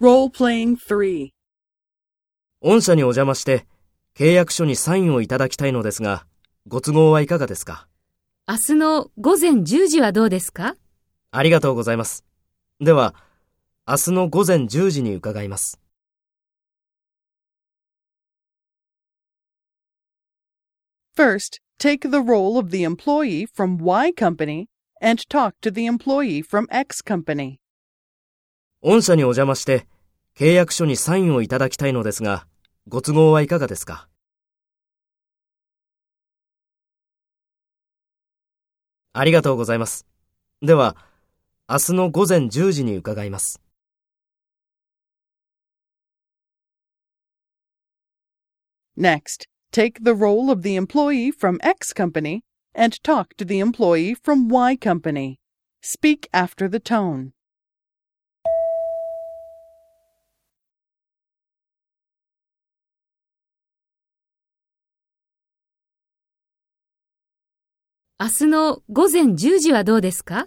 Role-playing 御社にお邪魔して契約書にサインをいただきたいのですが、ご都合はいかがですか明日の午前10時はどうですかありがとうございます。では、明日の午前10時に伺います。First, take the role of the employee from Y company and talk to the employee from X company. 御社にお邪魔して契約書にサインをいただきたいのですが、ご都合はいかがですかありがとうございます。では、明日の午前10時に伺います。Next, take the role of the employee from X company and talk to the employee from Y company. Speak after the tone. 明日の午前10時はどうですか？